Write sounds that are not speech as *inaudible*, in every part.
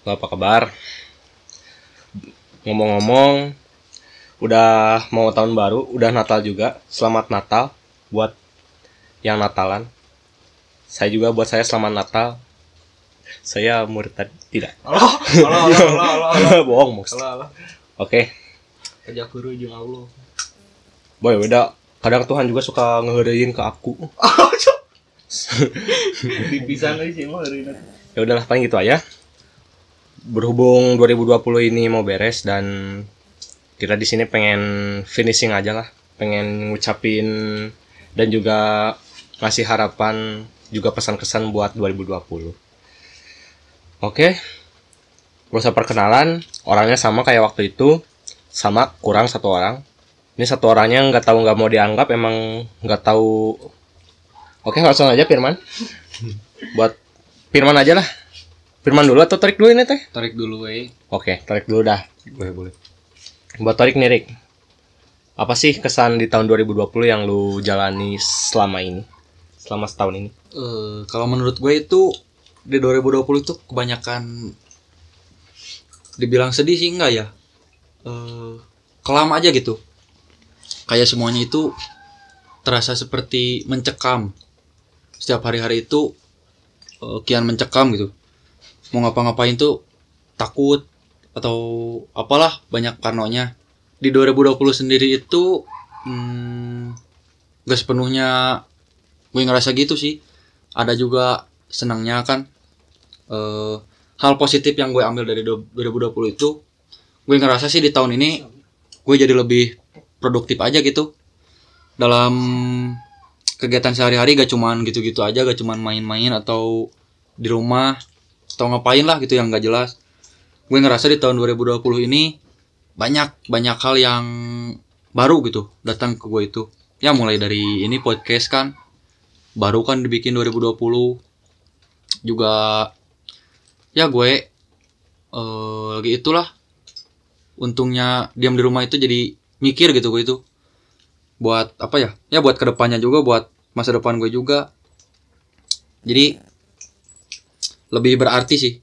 Lo apa kabar? Ngomong-ngomong, udah mau tahun baru, udah Natal juga. Selamat Natal buat yang Natalan. Saya juga buat saya selamat Natal. Saya murid tadi tidak. Allah, Allah, Allah, Allah, Allah, Bohong, Allah. Oke. Kerja guru jeung Allah. Boy, udah kadang Tuhan juga suka ngeheriin ke aku. *laughs* *laughs* Dipisah euy sih ini. Ya udahlah paling gitu aja. Berhubung 2020 ini mau beres dan kita di sini pengen finishing aja lah, pengen ngucapin dan juga ngasih harapan juga pesan-kesan buat 2020. Oke. Gak usah perkenalan, orangnya sama kayak waktu itu, sama kurang satu orang. Ini satu orangnya nggak tahu nggak mau dianggap, emang nggak tahu. Oke langsung aja Firman. *laughs* buat Firman aja lah. Firman dulu atau tarik dulu ini teh? Tarik dulu we. Oke, tarik dulu dah. Boleh, boleh. Buat tarik nih, Rik. Apa sih kesan di tahun 2020 yang lu jalani selama ini? Selama setahun ini? Eh, kalau menurut gue itu di 2020 itu kebanyakan dibilang sedih sih enggak ya. Eh, kelam aja gitu. Kayak semuanya itu terasa seperti mencekam. Setiap hari-hari itu eh, kian mencekam gitu. Mau ngapa-ngapain tuh takut atau apalah banyak parnonya. Di 2020 sendiri itu hmm, gak sepenuhnya gue ngerasa gitu sih. Ada juga senangnya kan eh hal positif yang gue ambil dari do- 2020 itu gue ngerasa sih di tahun ini gue jadi lebih produktif aja gitu. Dalam kegiatan sehari-hari gak cuman gitu-gitu aja gak cuman main-main atau di rumah atau ngapain lah gitu yang gak jelas. Gue ngerasa di tahun 2020 ini banyak banyak hal yang baru gitu datang ke gue itu. Ya mulai dari ini podcast kan baru kan dibikin 2020 juga ya gue eh lagi itulah untungnya diam di rumah itu jadi mikir gitu gue itu. Buat apa ya? Ya buat ke depannya juga buat masa depan gue juga. Jadi lebih berarti sih.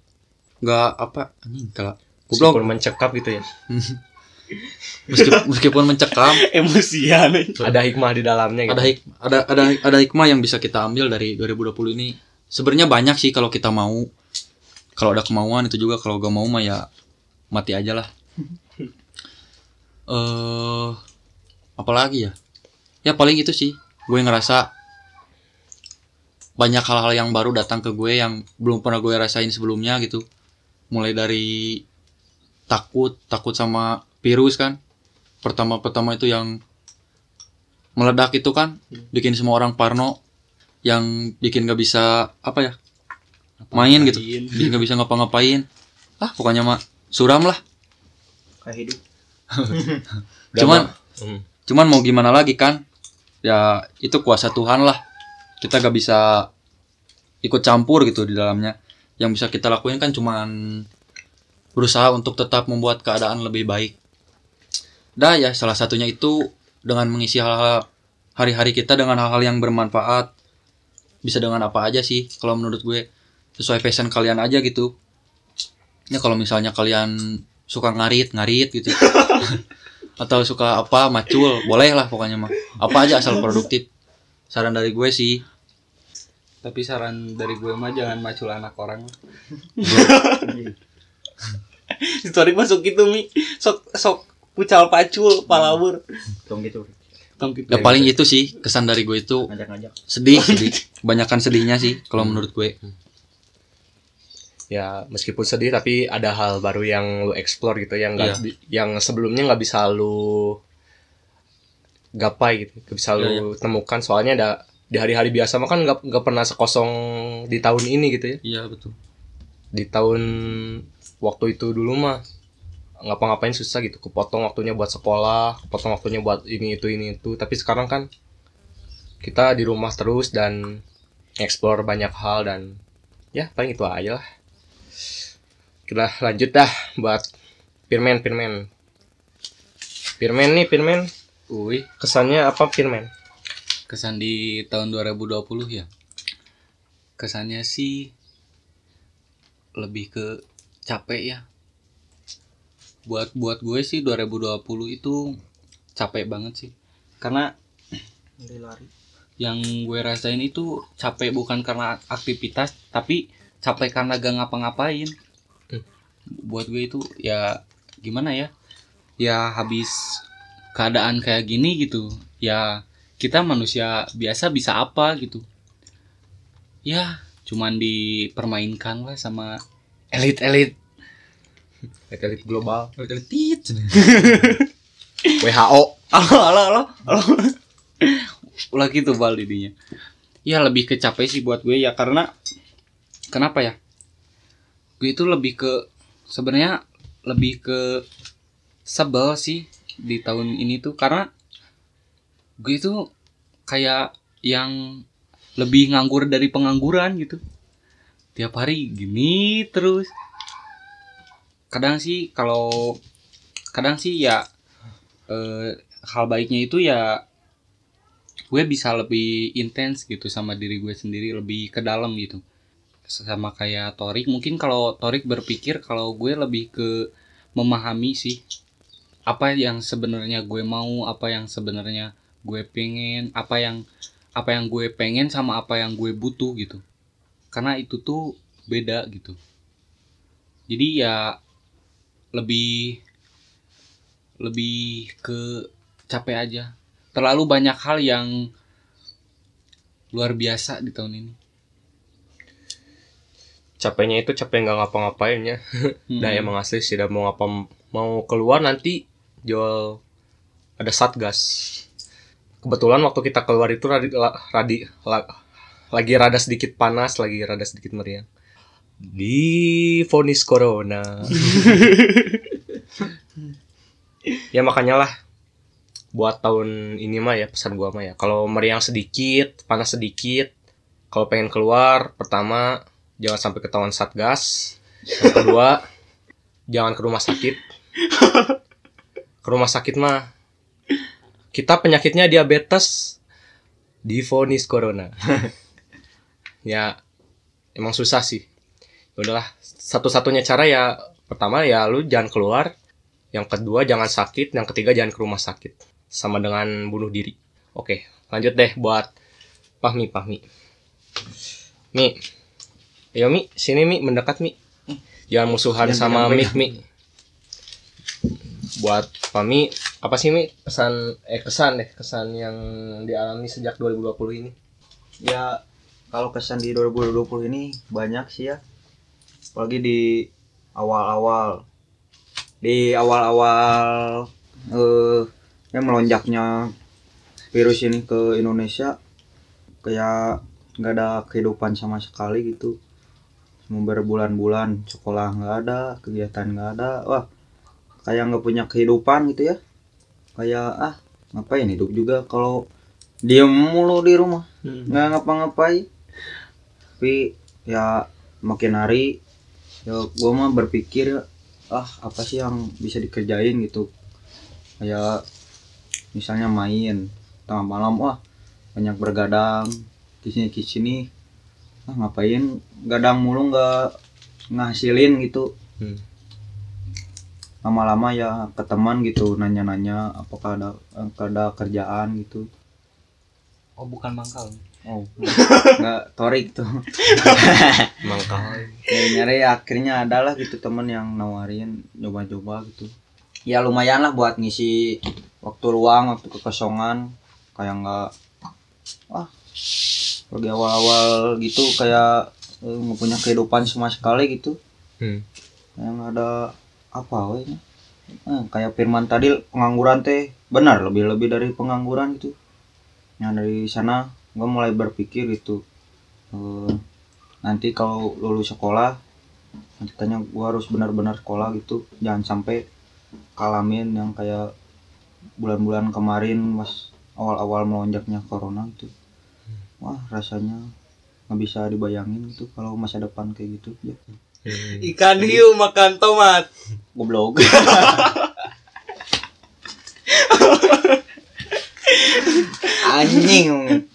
Nggak apa anjing kalau goblok. Meskipun mencekap gitu ya. *laughs* meskipun meskipun mencekam. *laughs* Emosian. Ada hikmah di dalamnya gitu. ada hik ada ada ada hikmah yang bisa kita ambil dari 2020 ini. Sebenarnya banyak sih kalau kita mau. Kalau ada kemauan itu juga kalau gak mau mah ya mati aja lah. *laughs* Eh apalagi ya? Ya paling itu sih. Gue ngerasa banyak hal-hal yang baru datang ke gue yang belum pernah gue rasain sebelumnya gitu. Mulai dari takut takut sama virus kan. Pertama-pertama itu yang meledak itu kan bikin semua orang parno yang bikin gak bisa apa ya main gitu. *laughs* Bikin gak bisa ngapa-ngapain. Ah pokoknya mah suram lah. Kayak hidup. *laughs* Cuman Hmm. cuman mau gimana lagi kan? Ya itu kuasa Tuhan lah kita gak bisa ikut campur gitu di dalamnya. Yang bisa kita lakuin kan cuman berusaha untuk tetap membuat keadaan lebih baik. Dah ya salah satunya itu dengan mengisi hal-hal hari-hari kita dengan hal-hal yang bermanfaat. Bisa dengan apa aja sih kalau menurut gue. Sesuai passion kalian aja gitu. Ya kalau misalnya kalian suka ngarit ngarit gitu. *laughs* Atau suka apa macul boleh lah pokoknya mah. Apa aja asal produktif saran dari gue sih tapi saran dari gue mah jangan macul anak orang *laughs* Story masuk gitu mi sok sok pucal pacul palawur Dong gitu. Tong gitu. ya paling itu sih kesan dari gue itu Ngajak-ngajak. sedih sedih kebanyakan sedihnya sih kalau menurut gue Ya meskipun sedih tapi ada hal baru yang lu explore gitu yang nggak Iya. bi- yang sebelumnya nggak bisa lu gapai gitu, bisa lu Iya, temukan soalnya ada di hari-hari biasa mah kan nggak nggak pernah sekosong di tahun ini gitu ya. iya betul Di tahun waktu itu dulu mah ngapa-ngapain susah gitu, kepotong waktunya buat sekolah, kepotong waktunya buat ini itu ini itu. Tapi sekarang kan kita di rumah terus dan explore banyak hal dan ya paling itu aja lah. Kita lanjut dah buat Firman Firman. Firman nih Firman Uy, kesannya apa Firman? kesan di tahun 2020 ya. Kesannya sih lebih ke capek ya buat buat gue sih 2020 itu capek banget sih karena lari yang gue rasain itu capek bukan karena aktivitas tapi capek karena gak ngapa-ngapain Hmm. buat gue itu ya gimana ya ya habis keadaan kayak gini gitu ya kita manusia biasa bisa apa gitu. Ya cuman dipermainkan lah sama elit-elit. *laughs* Elit global. Elit *laughs* WHO *laughs* halo halo halo halo. Ulah gitu bal didinya ya lebih ke capek sih buat gue ya karena kenapa ya? Gue itu lebih ke sebenarnya lebih ke sebel sih di tahun ini tuh karena gue itu kayak yang lebih nganggur dari pengangguran gitu. Tiap hari gini terus. Kadang sih kalau kadang sih ya eh, hal baiknya itu ya gue bisa lebih intens gitu sama diri gue sendiri lebih ke dalam gitu. Sama kayak Torik mungkin kalau Torik berpikir kalau gue lebih ke memahami sih apa yang sebenarnya gue mau apa yang sebenarnya gue pengen apa yang apa yang gue pengen sama apa yang gue butuh gitu. Karena itu tuh beda gitu. Jadi ya lebih lebih ke capek aja. Terlalu banyak hal yang luar biasa di tahun ini. Capeknya itu capek nggak ngapa-ngapain ya. *laughs* Hmm. Nah emang asli sih mau apa mau keluar nanti jual ada satgas. Kebetulan waktu kita keluar itu radi, la- radi- la- lagi rada sedikit panas, lagi rada sedikit meriang. Di vonis corona. *laughs* ya makanya lah buat tahun ini mah ya pesan gua mah ya. Kalau meriang sedikit, panas sedikit, kalau pengen keluar pertama jangan sampai ketahuan satgas. Yang kedua, jangan ke rumah sakit. *laughs* Ke rumah sakit mah kita penyakitnya diabetes, divonis corona. *laughs* ya emang susah sih. Ya udahlah, satu-satunya cara ya pertama ya lu jangan keluar, yang kedua jangan sakit, yang ketiga jangan ke rumah sakit. Sama dengan bunuh diri. Oke, lanjut deh buat Pahmi Pahmi. Mi. Ayo Mi, sini Mi mendekat Mi. Jangan musuhan Jangan sama pegang, Mik Mi. Buat Pami, apa sih Mi? Pesan eh kesan deh, kesan yang dialami sejak 2020 ini? ya kalau kesan di 2020 ini banyak sih ya. Apalagi di awal-awal. Di awal-awal eh ya melonjaknya virus ini ke Indonesia kayak nggak ada kehidupan sama sekali gitu. Berbulan-bulan sekolah nggak ada kegiatan nggak ada. Wah kayak nggak punya kehidupan gitu ya. Kayak ah ngapain hidup juga kalau diem mulu di rumah. Nggak ngapa-ngapain. Tapi ya makin hari ya gua mah berpikir ah apa sih yang bisa dikerjain gitu. Kayak misalnya main tengah malam wah banyak bergadang di sini di sini ah ngapain gadang mulu nggak ngasilin gitu. Hmm. Lama-lama ya ke teman gitu nanya-nanya apakah ada ada kerjaan gitu oh bukan mangkal Oh, nggak *laughs* torik tuh. *laughs* Mangkal. Nyari-nyari akhirnya adalah gitu temen yang nawarin coba-coba gitu. Ya lumayan lah buat ngisi waktu luang, waktu kekosongan. Kayak nggak, wah, lagi awal-awal gitu kayak eh, nggak punya kehidupan sama sekali gitu. Hmm. Nggak ada apa weh. Eh, kayak Firman tadi pengangguran teh benar lebih-lebih dari pengangguran gitu. Yang dari sana gue mulai berpikir gitu eh, nanti kalau lulus sekolah nanti tanya gue harus benar-benar sekolah gitu jangan sampai kalamin yang kayak bulan-bulan kemarin mas awal-awal melonjaknya corona gitu wah rasanya nggak bisa dibayangin gitu kalau masa depan kayak gitu ya. Ikan hiu makan tomat. Goblok. Anjing.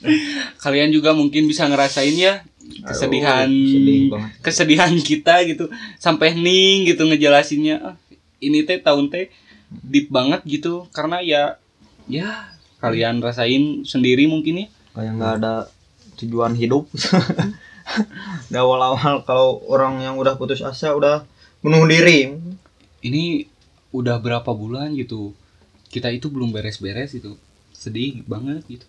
Kalian juga mungkin bisa ngerasain ya kesedihan Aduh, kesedihan kita gitu. Sampai hening gitu ngejelasinnya. Ah, ini teh tahun teh deep banget gitu. Karena ya ya kalian rasain sendiri mungkin ya. Kayak nggak ada tujuan hidup *laughs* di awal-awal kalau orang yang udah putus asa udah bunuh diri. Ini udah berapa bulan gitu kita itu belum beres-beres gitu. Sedih banget gitu.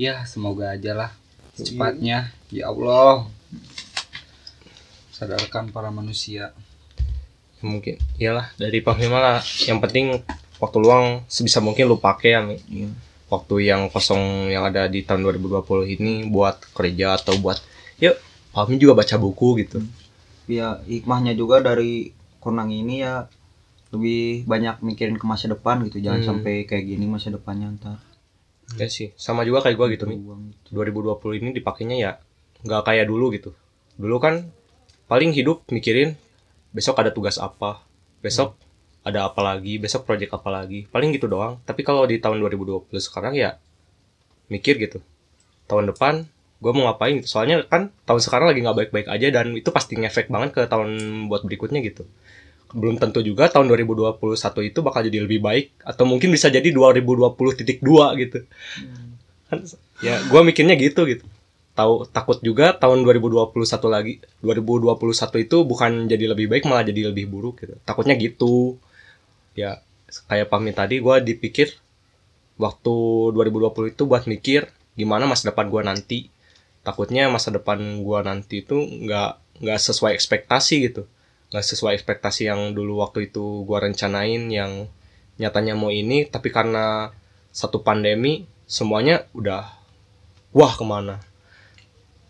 Ya semoga aja lah secepatnya. Ya Allah. Sadarkan para manusia. Mungkin iyalah dari Panglima lah. Yang penting waktu luang sebisa mungkin lu pakai ya. Iya. waktu yang kosong yang ada di tahun 2020 ini buat kerja atau buat yuk Fahmi juga baca buku gitu. Ya hikmahnya juga dari konang ini ya lebih banyak mikirin ke masa depan gitu. Jangan Hmm. sampai kayak gini masa depannya ntar. Ya sih sama juga kayak gua gitu Mi. Buang. 2020 ini dipakainya ya nggak kayak dulu gitu. Dulu kan paling hidup mikirin besok ada tugas apa besok ada apa lagi besok project apa lagi. Paling gitu doang. Tapi kalau di tahun 2020 sekarang ya mikir gitu. Tahun depan gue mau ngapain? Gitu soalnya kan tahun sekarang lagi nggak baik-baik aja dan itu pasti ngefek banget ke tahun buat berikutnya gitu. Belum tentu juga tahun 2021 itu bakal jadi lebih baik atau mungkin bisa jadi 2020.2 gitu. Kan ya gue mikirnya gitu gitu. Tahu takut juga tahun 2021 lagi. 2021 itu bukan jadi lebih baik malah jadi lebih buruk gitu. Takutnya gitu. Ya kayak pamit tadi gue dipikir waktu 2020 itu buat mikir gimana masa depan gue nanti takutnya masa depan gue nanti itu nggak nggak sesuai ekspektasi gitu. Nggak sesuai ekspektasi yang dulu waktu itu gue rencanain yang nyatanya mau ini tapi karena satu pandemi semuanya udah wah ke mana.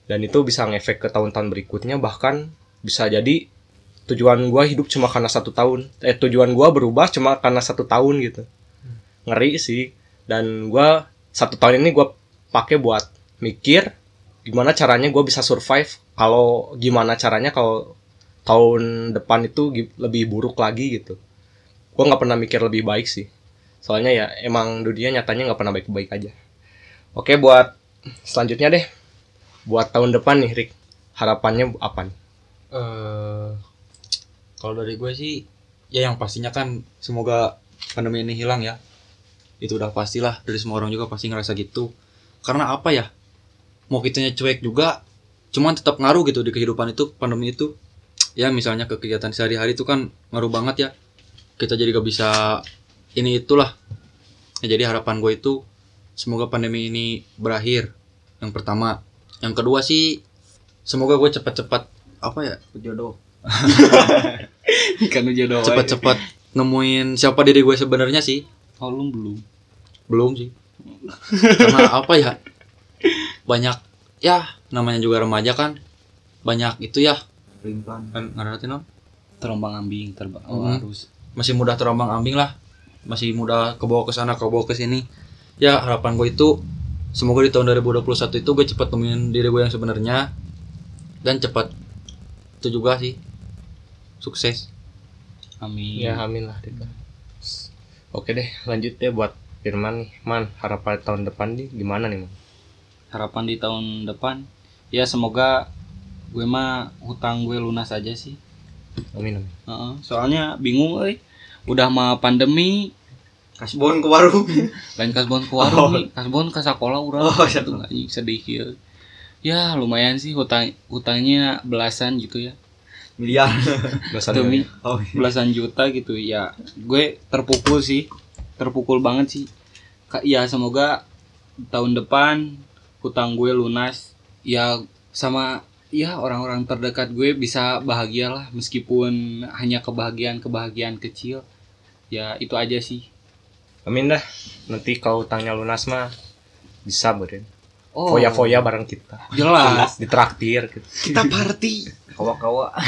Dan itu bisa ngefek ke tahun-tahun berikutnya bahkan bisa jadi tujuan gua hidup cuma karena satu tahun. Eh tujuan gua berubah cuma karena satu tahun gitu. Ngeri sih. Dan gua satu tahun ini gua pakai buat mikir gimana caranya gua bisa survive? Kalau gimana caranya kalau tahun depan itu lebih buruk lagi gitu. Gua nggak pernah mikir lebih baik sih. Soalnya ya emang dunia nyatanya nggak pernah baik-baik aja. Oke buat selanjutnya deh. Buat tahun depan nih Rick. Harapannya apa nih? Eh kalau dari gue sih ya yang pastinya kan semoga pandemi ini hilang ya. Itu udah pastilah dari semua orang juga pasti ngerasa gitu. Karena apa ya mau kitanya cuek juga cuman tetap ngaruh gitu di kehidupan itu pandemi itu. Ya misalnya ke kegiatan sehari-hari itu kan ngaruh banget ya. Kita jadi gak bisa ini itulah. Ya, jadi harapan gue itu semoga pandemi ini berakhir. Yang pertama. Yang kedua sih semoga gue cepat-cepat apa ya? Jodoh. *laughs* Kan jodoh cepet-cepet nemuin siapa diri gue sebenarnya sih. Oh lu belum. Belum sih. Karena apa ya banyak ya namanya juga remaja kan banyak itu ya. Kan ngaratin non terombang ambing terbang oh, Mhm. harus. Masih mudah terombang ambing lah. Masih mudah kebawa ke sana kebawa ke sini. Ya harapan gue itu semoga di tahun 2021 itu gue cepat nemuin diri gue yang sebenarnya. Dan cepat. Itu juga sih. Sukses. Amin. Ya amin lah Rick. oke deh lanjut deh buat Firman nih. Man harapan tahun depan nih gimana nih man harapan di tahun depan ya semoga gue mah hutang gue lunas aja sih. Amin amin. Heeh, soalnya bingung euy udah mah pandemi. Kasbon ke warung. *laughs* Lain kasbon ke warung Oh. kasbon ke sekolah urang Oh, gitu anjing sedih ya ya lumayan sih hutang hutangnya belasan gitu ya. Miliar. *laughs* Dosa demi oh belasan juta gitu ya. Gue terpukul sih terpukul banget sih. Ka- ya semoga tahun depan hutang gue lunas ya sama ya orang-orang terdekat gue bisa bahagia lah meskipun hanya kebahagiaan kebahagiaan kecil. Ya itu aja sih. Amin dah. Nanti kalau utangnya lunas mah bisa beren oh. Foya-foya bareng kita. Jelas. Ditraktir gitu. Kita party. Kawa-kawa. *laughs*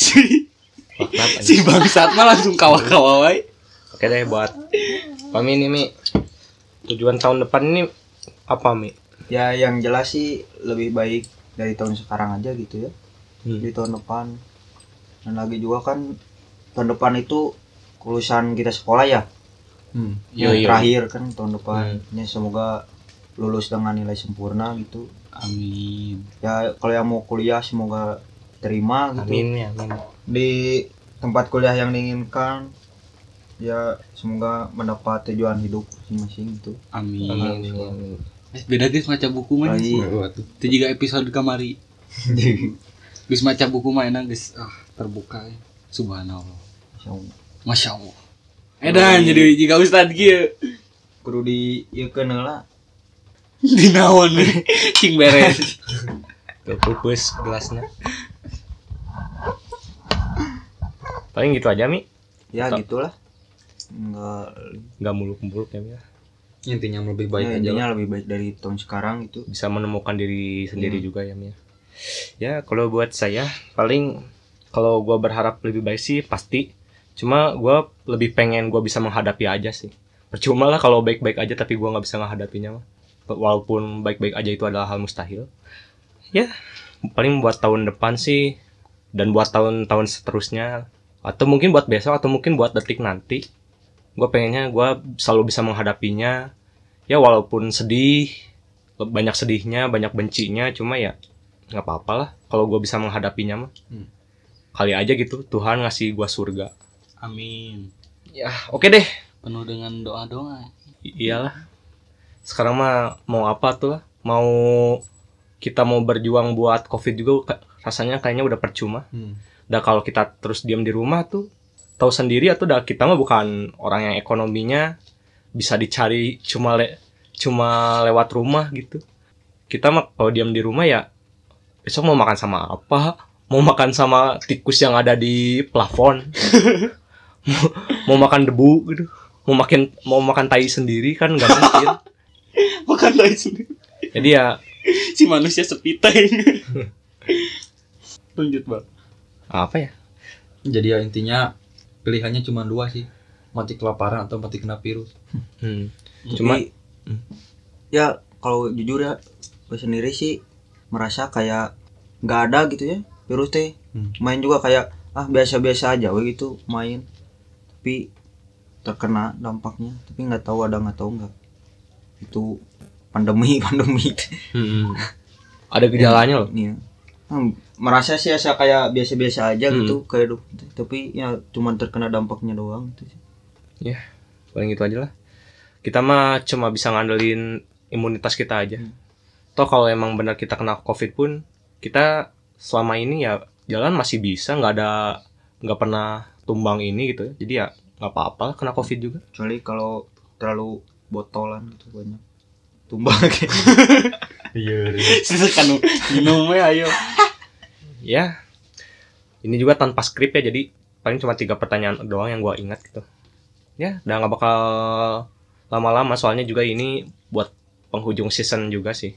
Si si bangsat mah langsung kawa-kawa oke deh buat Pami nih Mi. Tujuan tahun depan ini apa Mi ya yang jelas sih lebih baik dari tahun sekarang aja gitu ya Hmm. di tahun depan dan lagi juga kan tahun depan itu kelulusan kita sekolah ya hmm. Yang yo. terakhir kan tahun depan Ya, semoga lulus dengan nilai sempurna gitu Amin. ya kalau yang mau kuliah semoga terima gitu Amin ya, amin. di tempat kuliah yang diinginkan ya semoga mendapat tujuan hidup masing-masing gitu Amin. Amin. amin. Eh, Beda guys maca buku mah. Itu juga episode kamari. *laughs* Guys maca buku mah enak guys. Ah, terbuka ya. Subhanallah. Masya Allah. Edan jadi jika ustad kieu. kudu di ieu lah *laughs* Dinaon nih. Cing beres. *laughs* Tuh pupus gelasnya. Paling gitu aja Mi, ya gitulah nggak nggak muluk-muluk ya ya. intinya lebih baik ya, aja lah. intinya lebih baik dari tahun sekarang gitu Bisa menemukan diri sendiri Hmm. juga ya Mi. ya. Ya kalau buat saya paling kalau gua berharap lebih baik sih pasti. Cuma gua lebih pengen gua bisa menghadapi aja sih. Percuma lah kalau baik-baik aja tapi gua nggak bisa menghadapinya mah. Walaupun baik-baik aja itu adalah hal mustahil. Ya paling buat tahun depan sih dan buat tahun-tahun seterusnya atau mungkin buat besok atau mungkin buat detik nanti gue pengennya gue selalu bisa menghadapinya ya walaupun sedih banyak sedihnya banyak bencinya cuma ya nggak apa-apa lah kalau gue bisa menghadapinya mah Hmm. kali aja gitu Tuhan ngasih gue surga Amin. ya oke deh Penuh dengan doa-doa. I- iyalah sekarang mah mau apa tuh lah mau kita mau berjuang buat covid juga rasanya kayaknya udah percuma Hmm. Dah kalau kita terus diam di rumah tuh tahu sendiri atau dah kita mah bukan orang yang ekonominya bisa dicari cuma le cuma lewat rumah gitu. Kita mah kalau diam di rumah ya besok mau makan sama apa? Mau makan sama tikus yang ada di plafon. mau, *laughs* mau makan debu gitu. Mau makan mau makan tai sendiri kan nggak mungkin. *laughs* Bukan lain sendiri. Jadi ya *laughs* Si manusia sepiteng. Lanjut, Bang. apa ya? jadi ya intinya pilihannya cuma dua sih mati kelaparan atau mati kena virus Hmm. Cuma Jadi, ya kalau jujur ya gue sendiri sih merasa kayak nggak ada gitu ya virus teh Hmm. main juga kayak ah biasa-biasa aja we gitu main tapi terkena dampaknya tapi nggak tahu ada nggak tahu nggak itu pandemi *laughs* pandemi hmm, *laughs* ada gejalanya loh. Iya. Hmm, merasa sih asa kayak biasa-biasa aja Hmm. gitu kayak hidup tapi ya cuman terkena dampaknya doang gitu sih. paling gitu aja lah kita mah cuma bisa ngandelin imunitas kita aja Hmm. toh kalau emang benar kita kena covid pun kita selama ini ya jalan masih bisa nggak ada nggak pernah tumbang ini gitu ya jadi ya nggak apa-apa kena covid juga kecuali kalau terlalu botolan gitu banyak tumbang *laughs* iya. Silakan minumnya ayo. *laughs* ya. Ini juga tanpa skrip ya jadi paling cuma tiga pertanyaan doang yang gua ingat gitu. Ya udah nggak bakal lama-lama soalnya juga ini buat penghujung season juga sih.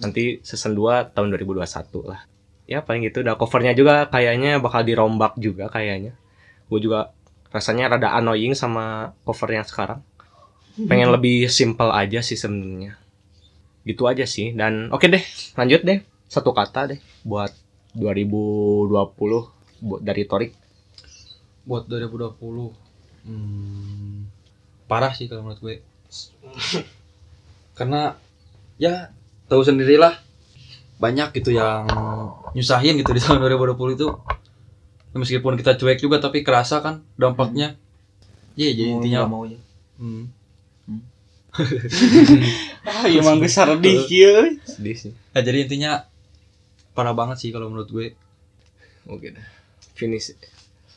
Nanti season 2 tahun 2021 lah. Ya paling gitu. Udah covernya juga kayaknya bakal dirombak juga kayaknya. Gue juga rasanya rada annoying sama cover yang sekarang. Pengen *laughs* lebih simple aja sih sebenarnya gitu aja sih dan oke deh lanjut deh. Satu kata deh buat 2020 buat dari Torik. Buat 2020 hmm, parah sih kalau menurut gue. Karena ya tahu sendirilah. Banyak gitu yang nyusahin gitu di tahun 2020 itu. Ya, meskipun kita cuek juga tapi kerasa kan dampaknya. Iya jadi Mau intinya mau ya. Hmm, Ah, iya mangga sardih kieu. sedih sih nah, jadi intinya parah banget sih kalau menurut gue oke deh finish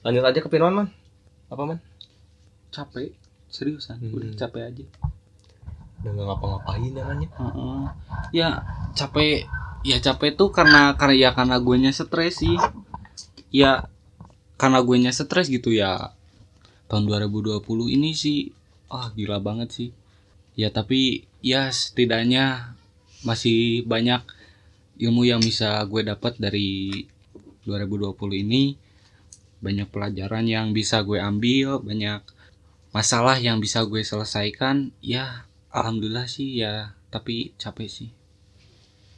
lanjut aja ke Pirwan man apa man Capek. Seriusan, Hmm. udah capek aja. udah nggak ngapa-ngapain namanya Heeh. Ya capek ya capek tuh karena karena ya karena gue nya stres sih. Ya karena gue nya stres gitu ya. Tahun 2020 ini sih ah gila banget sih. Ya tapi ya setidaknya masih banyak ilmu yang bisa gue dapat dari 2020 ini. Banyak pelajaran yang bisa gue ambil, banyak masalah yang bisa gue selesaikan. Ya Alhamdulillah sih ya, tapi capek sih.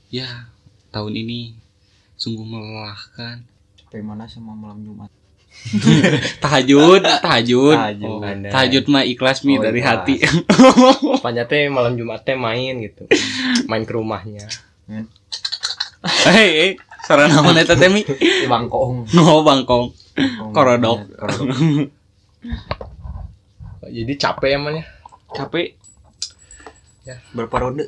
Ya, tahun ini sungguh melelahkan. capek mana sama malam Jumat *laughs* Tahajud, tahajud. Tahajud. Oh, tahajud mah ikhlas mi Oh, dari ikhlas. hati. *laughs* Teh malam Jumat teh main gitu main ke rumahnya *laughs* Hei, eh, sarana mana eta teh mi? di bangkong Oh, bangkong. Korodok. korodok Jadi capek emangnya. Capek. berapa ronde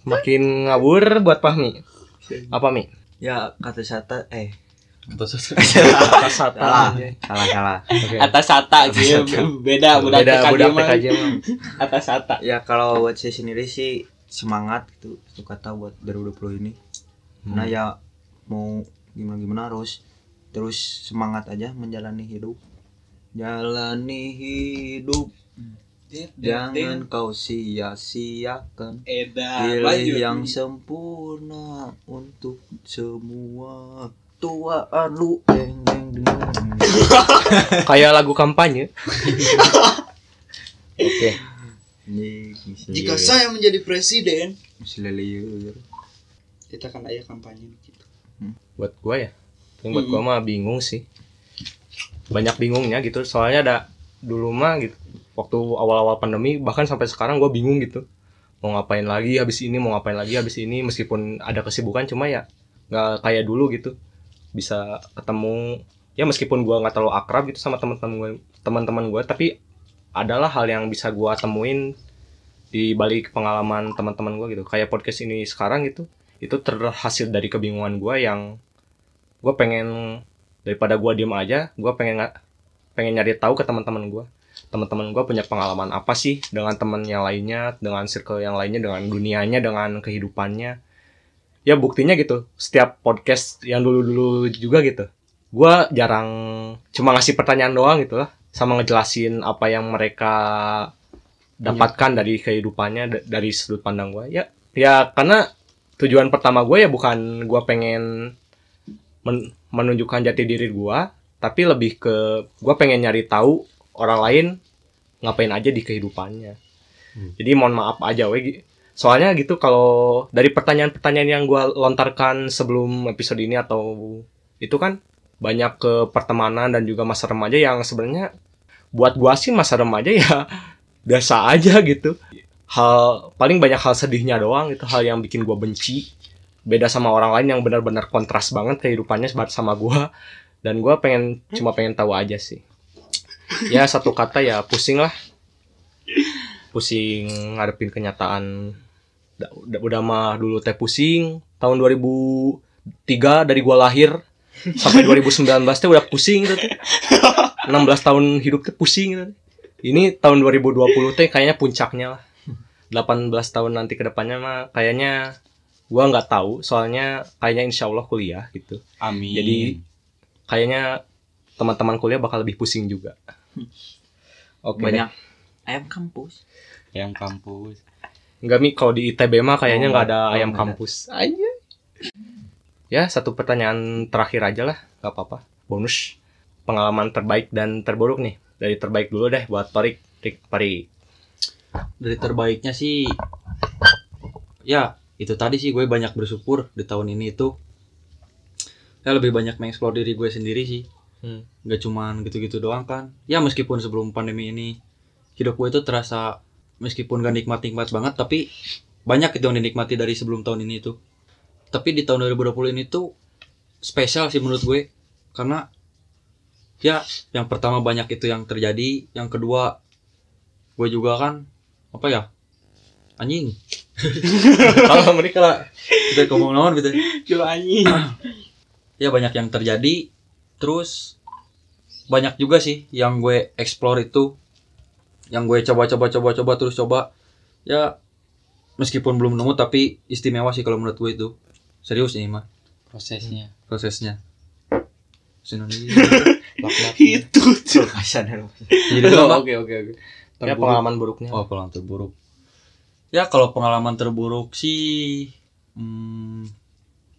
Makin ngabur buat Fahmi. Apa Mi? Ya kata sata eh Kata sata. *laughs* salah salah salah Oke. Atas sata gitu. Beda budak Beda TKJ budak. TKJ. Atas sata. ya kalau buat saya sendiri sih semangat gitu itu kata buat 2020 ini nah ya mau gimana gimana harus terus semangat aja menjalani hidup jalani hidup jangan kau sia-siakan Eda. pilih yang sempurna untuk semua. Tuaan lu deng deng deng *laughs* Kayak lagu kampanye. *laughs* Oke. Jika saya menjadi presiden, Kita kan aya kampanye gitu. buat gua ya? Yang buat gua mah bingung sih. Banyak bingungnya gitu soalnya ada dulu mah gitu waktu awal-awal pandemi bahkan sampai sekarang gua bingung gitu. Mau ngapain lagi habis ini mau ngapain lagi habis ini meskipun ada kesibukan cuma ya nggak kayak dulu gitu. Bisa ketemu ya meskipun gua nggak terlalu akrab gitu sama teman-teman gue teman-teman gue tapi adalah hal yang bisa gua temuin di balik pengalaman teman-teman gue gitu. Kayak podcast ini sekarang gitu itu terhasil dari kebingungan gue yang gue pengen daripada gue diem aja gue pengen pengen nyari tahu ke teman-teman gue teman-teman gue punya pengalaman apa sih dengan temannya lainnya dengan circle yang lainnya dengan dunianya dengan kehidupannya? Ya buktinya gitu setiap podcast yang dulu-dulu juga gitu. Gue jarang cuma ngasih pertanyaan doang gitu lah sama ngejelasin apa yang mereka dapatkan dari kehidupannya da- dari sudut pandang gue ya ya karena tujuan pertama gue ya bukan gue pengen men- menunjukkan jati diri gue tapi lebih ke gue pengen nyari tahu orang lain ngapain aja di kehidupannya. Jadi mohon maaf aja we. Soalnya gitu kalau dari pertanyaan-pertanyaan yang gue lontarkan sebelum episode ini atau itu kan banyak ke pertemanan dan juga masa remaja yang sebenarnya buat gua sih masa remaja ya *laughs* biasa aja gitu. Hal paling banyak hal sedihnya doang itu hal yang bikin gua benci. Beda sama orang lain yang benar-benar kontras banget kehidupannya sama gua. Dan gua pengen cuma pengen tahu aja sih *laughs* ya satu kata ya pusing lah. Pusing ngadepin kenyataan. Udah, mah dulu teh pusing tahun 2003 dari gua lahir sampai 2019 teh udah pusing gitu teh 16 tahun hidup teh pusing gitu. ini tahun 2020 teh kayaknya puncaknya lah. 18 tahun nanti ke depannya mah kayaknya gua nggak tahu soalnya kayaknya insya Allah kuliah gitu. Amin. Jadi- kayaknya teman-teman kuliah bakal lebih pusing juga oke banyak. Ayam kampus. Yang kampus. Enggak mi. Kalau di ITB mah kayaknya Oh, nggak ada oh, ayam kampus. Aja. Ya satu pertanyaan terakhir aja lah. Nggak apa-apa. Bonus. Pengalaman terbaik dan terburuk nih. Dari terbaik dulu deh buat Torik. Rik Pari. Dari terbaiknya sih ya itu tadi sih. Gue banyak bersyukur di tahun ini itu ya lebih banyak mengeksplor diri gue sendiri sih Hmm. nggak cuman gitu-gitu doang kan ya meskipun sebelum pandemi ini hidup gue itu terasa meskipun gak nikmat-nikmat banget tapi banyak itu yang dinikmati dari sebelum tahun ini itu tapi di tahun 2020 ini tuh spesial sih menurut gue karena ya yang pertama banyak itu yang terjadi yang kedua gue juga kan apa ya anjing *laughs* kalau mereka lah kita ngomong naon gitu Coba anjing. ya banyak yang terjadi terus banyak juga sih yang gue explore itu yang gue coba coba coba coba terus coba ya meskipun belum nemu tapi istimewa sih kalau menurut gue itu serius ini mah Prosesnya. prosesnya Sinonim. *laughs* Itu tuh. Lu. jadi apa? Oke oke oke. ya pengalaman buruknya oh pengalaman terburuk ya kalau pengalaman terburuk sih hmm,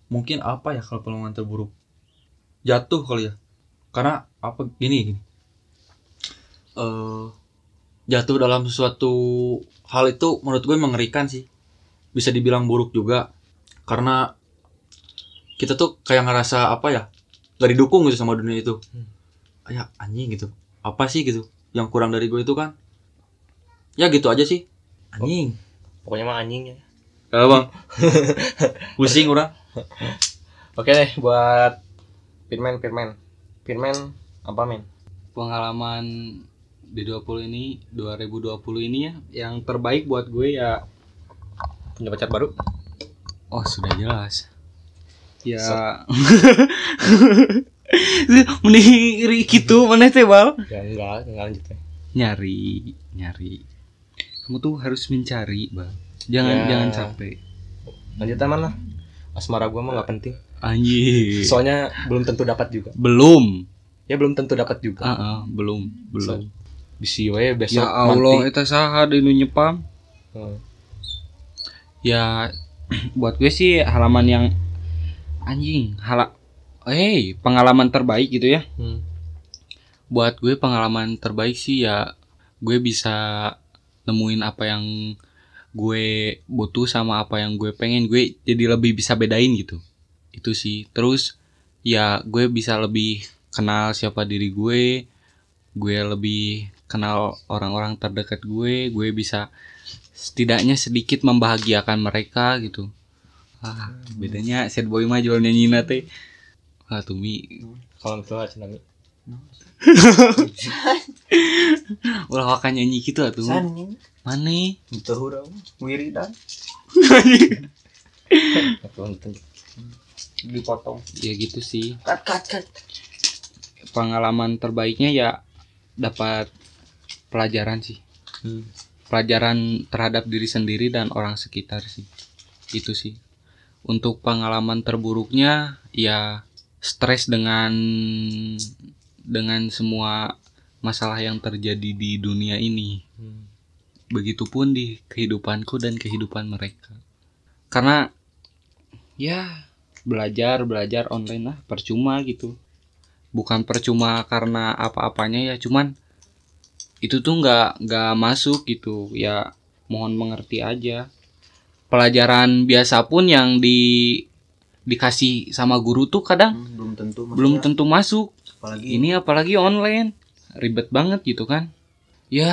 mungkin apa ya kalau pengalaman terburuk jatuh kali ya. Karena apa gini gini. Eh jatuh dalam sesuatu hal itu menurut gue mengerikan sih. Bisa dibilang buruk juga. Karena kita tuh kayak ngerasa apa ya gak didukung gitu sama dunia itu. Kayak anjing gitu. Apa sih gitu yang kurang dari gue itu kan? Ya gitu aja sih. Anjing. Pokoknya mah anjing ya. Kalau bang? *laughs* Pusing orang. Oke deh buat Firman Firman. Firman apa men pengalaman di 20 ini 2020 ini ya yang terbaik buat gue ya. Punya pacar baru? Oh sudah jelas. Ya. So- *laughs* mending gitu mana teh bal? Ya enggak enggak lanjut ya. Nyari nyari. Kamu tuh harus mencari bal. Jangan Ya. jangan capek. Lanjut aman lah. Asmara gua mah nggak penting anjir. Soalnya belum tentu dapat juga. Belum. Ya belum tentu dapat juga. Ah ah, belum. Belum bisi we besok ya Allah eta saha di nyepam? Hmm. ya *clears throat* buat gue sih halaman yang anjing hala hey pengalaman terbaik gitu ya. Hmm. buat gue pengalaman terbaik sih ya gue bisa nemuin apa yang gue butuh sama apa yang gue pengen. Gue jadi lebih bisa bedain gitu itu sih. Terus ya gue bisa lebih kenal siapa diri gue gue lebih kenal orang-orang terdekat gue gue bisa setidaknya sedikit membahagiakan mereka gitu. Ah bedanya sad boy mah jual nyanyi teh. Ah tumi. Kalau itu aja nami *laughs* ulah wakan nyanyi gitu atuh mana itu urang wiridan *laughs* dipotong. ya gitu sih Kat kat kat. pengalaman terbaiknya ya dapat pelajaran sih Hmm. pelajaran terhadap diri sendiri dan orang sekitar sih itu sih untuk pengalaman terburuknya ya stres dengan dengan semua masalah yang terjadi di dunia ini Hmm. begitupun di kehidupanku dan kehidupan mereka karena ya belajar belajar online lah percuma gitu. Bukan percuma karena apa-apanya ya cuman itu tuh nggak nggak masuk gitu. Ya mohon mengerti aja. Pelajaran biasa pun yang di dikasih sama guru tuh kadang Hmm, belum tentu belum maksudnya. tentu masuk. Apalagi ini apalagi online. Ribet banget gitu kan. Ya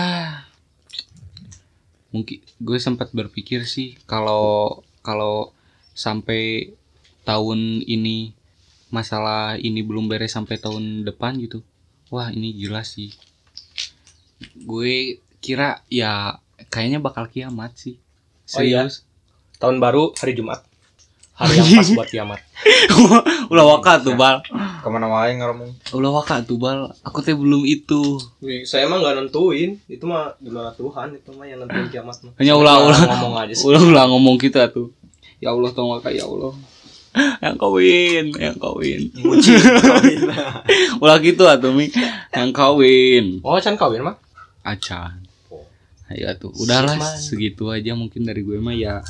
mungkin gue sempat berpikir sih kalau kalau sampai tahun ini masalah ini belum beres sampai tahun depan gitu. Wah ini gila sih. Gue kira ya kayaknya bakal kiamat sih. Oh iya? serius. Tahun baru hari Jumat. Hari yang pas buat kiamat. *laughs* Ulah waka tuh bal. Ke mana wae ngomong ulah waka tuh bal. Aku teh belum itu. Wih, saya emang nggak nentuin. Itu mah gimana Tuhan? Itu mah yang nentuin kiamat mah. Hanya Saya ulah-ulah. cuma ngomong aja sih. Ulah ulah ngomong kita tuh. Ya Allah tolong ya Allah yang kawin yang kawin kawin *laughs* ulah gitu atuh mi yang kawin oh can kawin mah acan Oh. ayo tuh udahlah Siman. segitu aja mungkin dari gue mah ya.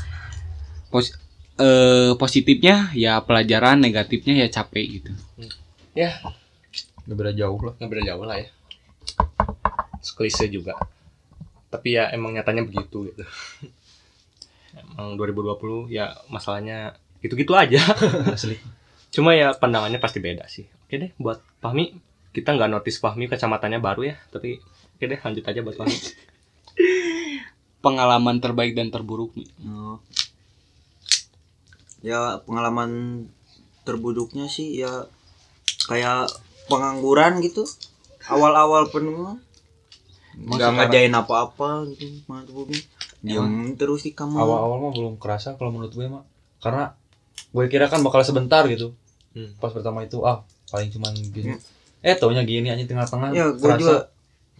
Pos eh, positifnya ya pelajaran negatifnya ya capek gitu. Ya. Udah beda jauh lah. Nggak beda jauh lah ya. Klise juga. Tapi ya emang nyatanya begitu gitu. *laughs* Emang 2020 ya masalahnya gitu-gitu aja. *laughs* Asli. Cuma ya pandangannya pasti beda sih. Oke deh buat Fahmi kita nggak notice Fahmi kacamatannya baru ya tapi oke deh lanjut aja buat Fahmi. *laughs* Pengalaman terbaik dan terburuk nih Oh. ya pengalaman terburuknya sih ya kayak pengangguran gitu. Awal-awal penuh. Nggak ngerjain apa-apa gitu mantap diam terus di kamar. Awal-awal mah belum kerasa kalau menurut gue mah karena gue kira kan bakal sebentar gitu. Hmm. pas pertama itu ah paling cuman gini. Hmm. eh taunya gini aja tengah-tengah ya gue juga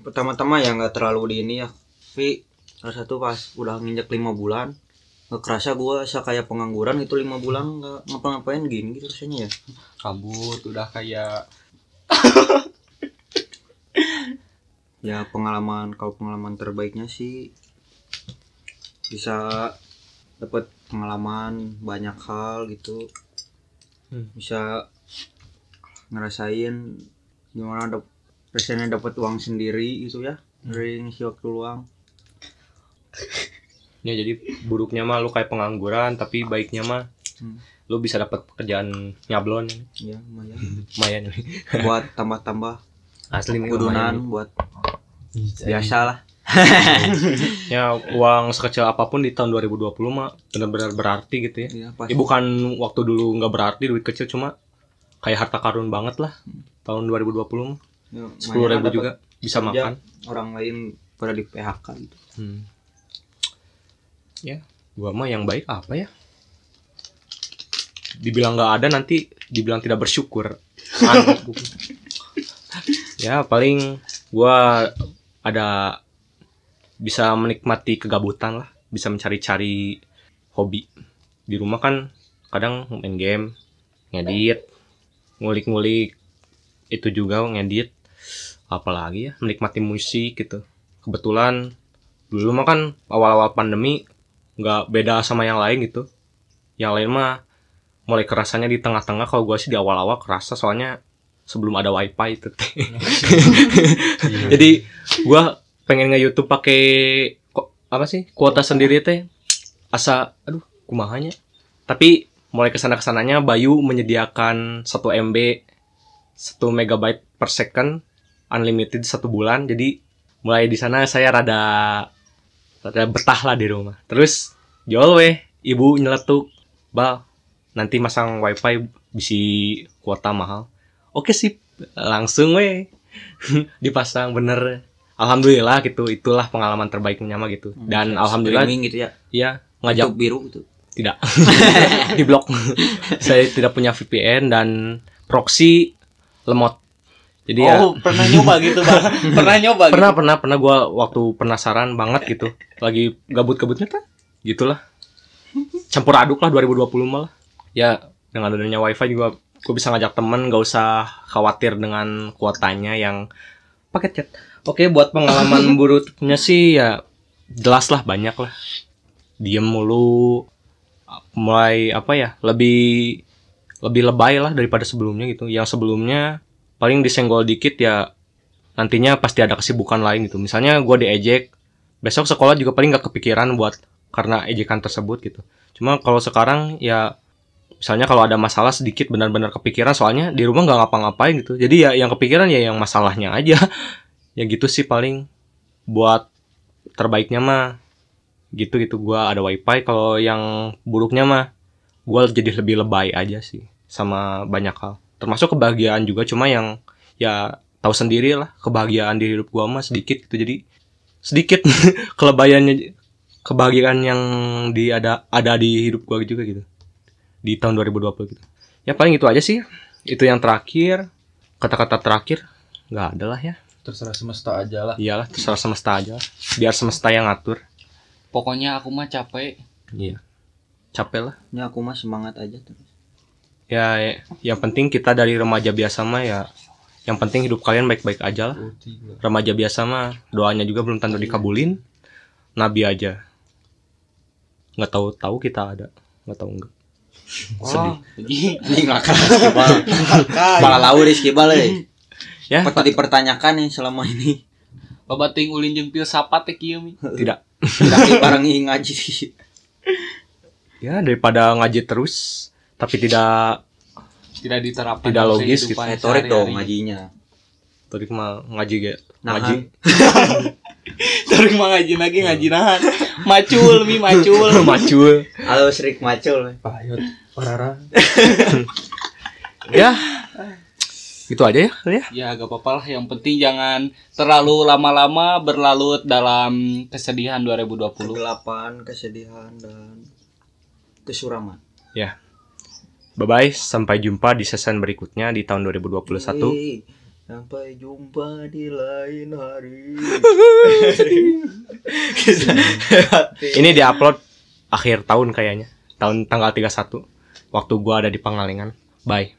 pertama-tama ya nggak terlalu di ini ya. Tapi salah satu pas udah nginjak lima bulan nggak kerasa gue kayak pengangguran itu lima bulan nggak ngapa-ngapain gini gitu rasanya ya. Kabut udah kayak *laughs* ya pengalaman kalau pengalaman terbaiknya sih bisa dapat pengalaman banyak hal gitu. Hmm. bisa ngerasain gimana dap rasanya dapat uang sendiri gitu ya. Dari ngisi waktu luang. *laughs* Ya jadi buruknya mah lu kayak pengangguran tapi baiknya mah Hmm. lu bisa dapat pekerjaan nyablon. Ya lumayan. Lumayan. Buat tambah-tambah asli kudunan buat Ih, biasa lah *laughs* ya uang sekecil apa pun di tahun 2020 mah benar-benar berarti gitu ya Iya, ya bukan waktu dulu nggak berarti duit kecil cuma kayak harta karun banget lah tahun 2020 mah Ya, sepuluh ribu juga bisa makan orang lain pada di PHK gitu. Hmm. Ya, gua mah yang baik apa ya? Dibilang nggak ada nanti dibilang tidak bersyukur. *laughs* Ya paling gua ada bisa menikmati kegabutan lah, bisa mencari-cari hobi. Di rumah kan kadang main game, ngedit, ngulik-ngulik. Itu juga ngedit. Apalagi ya menikmati musik gitu. Kebetulan dulu mah kan awal-awal pandemi nggak beda sama yang lain gitu. Yang lain mah mulai kerasanya di tengah-tengah kalau gue sih di awal-awal kerasa soalnya sebelum ada wifi itu. *laughs* Jadi gue pengen nge YouTube pakai apa sih kuota sendiri teh asa aduh kumahanya. Tapi mulai ke sana ke sananya Bayu menyediakan 1 MB 1 megabyte per second unlimited satu bulan. Jadi mulai di sana saya rada rada betah lah di rumah. Terus jual weh ibu nyeletuk bal nanti masang wifi bisi kuota mahal. Oke sip langsung weh *laughs* dipasang bener alhamdulillah gitu itulah pengalaman terbaiknya mah gitu. Dan alhamdulillah Streaming gitu ya. ya ngajak Untuk biru gitu. tidak. *laughs* Di blok saya tidak punya VPN dan proxy lemot. Jadi ya oh pernah nyoba gitu bang? *laughs* Pernah nyoba pernah pernah pernah. Gue waktu penasaran banget gitu. Lagi gabut-gabutnya kan gitulah. Campur aduk lah 2020 malah ya dengan adanya wifi juga gue bisa ngajak temen gak usah khawatir dengan kuotanya yang paket chat oke buat pengalaman *laughs* buruknya sih ya jelas lah banyak lah diem mulu mulai apa ya lebih lebih lebay lah daripada sebelumnya gitu yang sebelumnya paling disenggol dikit ya nantinya pasti ada kesibukan lain gitu. Misalnya gue diejek, besok sekolah juga paling gak kepikiran buat karena ejekan tersebut gitu. Cuma kalau sekarang ya misalnya kalau ada masalah sedikit benar-benar kepikiran soalnya di rumah nggak ngapa-ngapain gitu. Jadi ya yang kepikiran ya yang masalahnya aja. *laughs* ya gitu sih paling buat terbaiknya mah gitu gitu. Gua ada wifi kalau yang buruknya mah gua jadi lebih lebay aja sih sama banyak hal. Termasuk kebahagiaan juga cuma yang ya tahu sendiri lah kebahagiaan di hidup gua mah sedikit gitu. Jadi sedikit *laughs* kelebayannya kebahagiaan yang di ada ada di hidup gua juga gitu. Di tahun 2020 gitu. Ya paling itu aja sih. Itu yang terakhir. Kata-kata terakhir nggak ada lah ya terserah semesta aja lah. Iyalah terserah semesta aja lah. biar semesta yang ngatur. Pokoknya aku mah capek. Iya. Capek lah. Ya aku mah semangat aja terus. ya ya- yang penting kita dari remaja biasa mah ya yang penting hidup kalian baik-baik aja lah. Remaja biasa mah doanya juga belum tentu dikabulin. Nabi aja. Nggak tahu tahu kita ada nggak tahu enggak sedih. *laughs* Ini ngakak. Malah lau *laughs* di skibal euy. Ya Patut dipertanyakan nih selama ini. Loba ting ulin jeung filsafat teh kieu mi. tidak Tidak *laughs* bareng ngaji. ya daripada ngaji terus tapi tidak Tidak diterapkan Tidak logis kehidupan Retorik dong ngajinya. tadi mah ngaji gak Nah, ngaji *laughs* Terus mah ngaji lagi ngaji nahan. Macul mi macul. *laughs* macul Halo Srik Macul. payut parara ya itu aja ya kali ya Ya gak apa-apa lah yang penting jangan terlalu lama-lama berlarut dalam kesedihan 2020. Kegelapan, kesedihan dan kesuraman. bye bye sampai jumpa di season berikutnya di tahun 2021 Hei, Sampai jumpa di lain hari. *laughs* Ini diupload akhir tahun kayaknya. Tahun tanggal 31. Waktu gua ada di Pangalengan. Bye.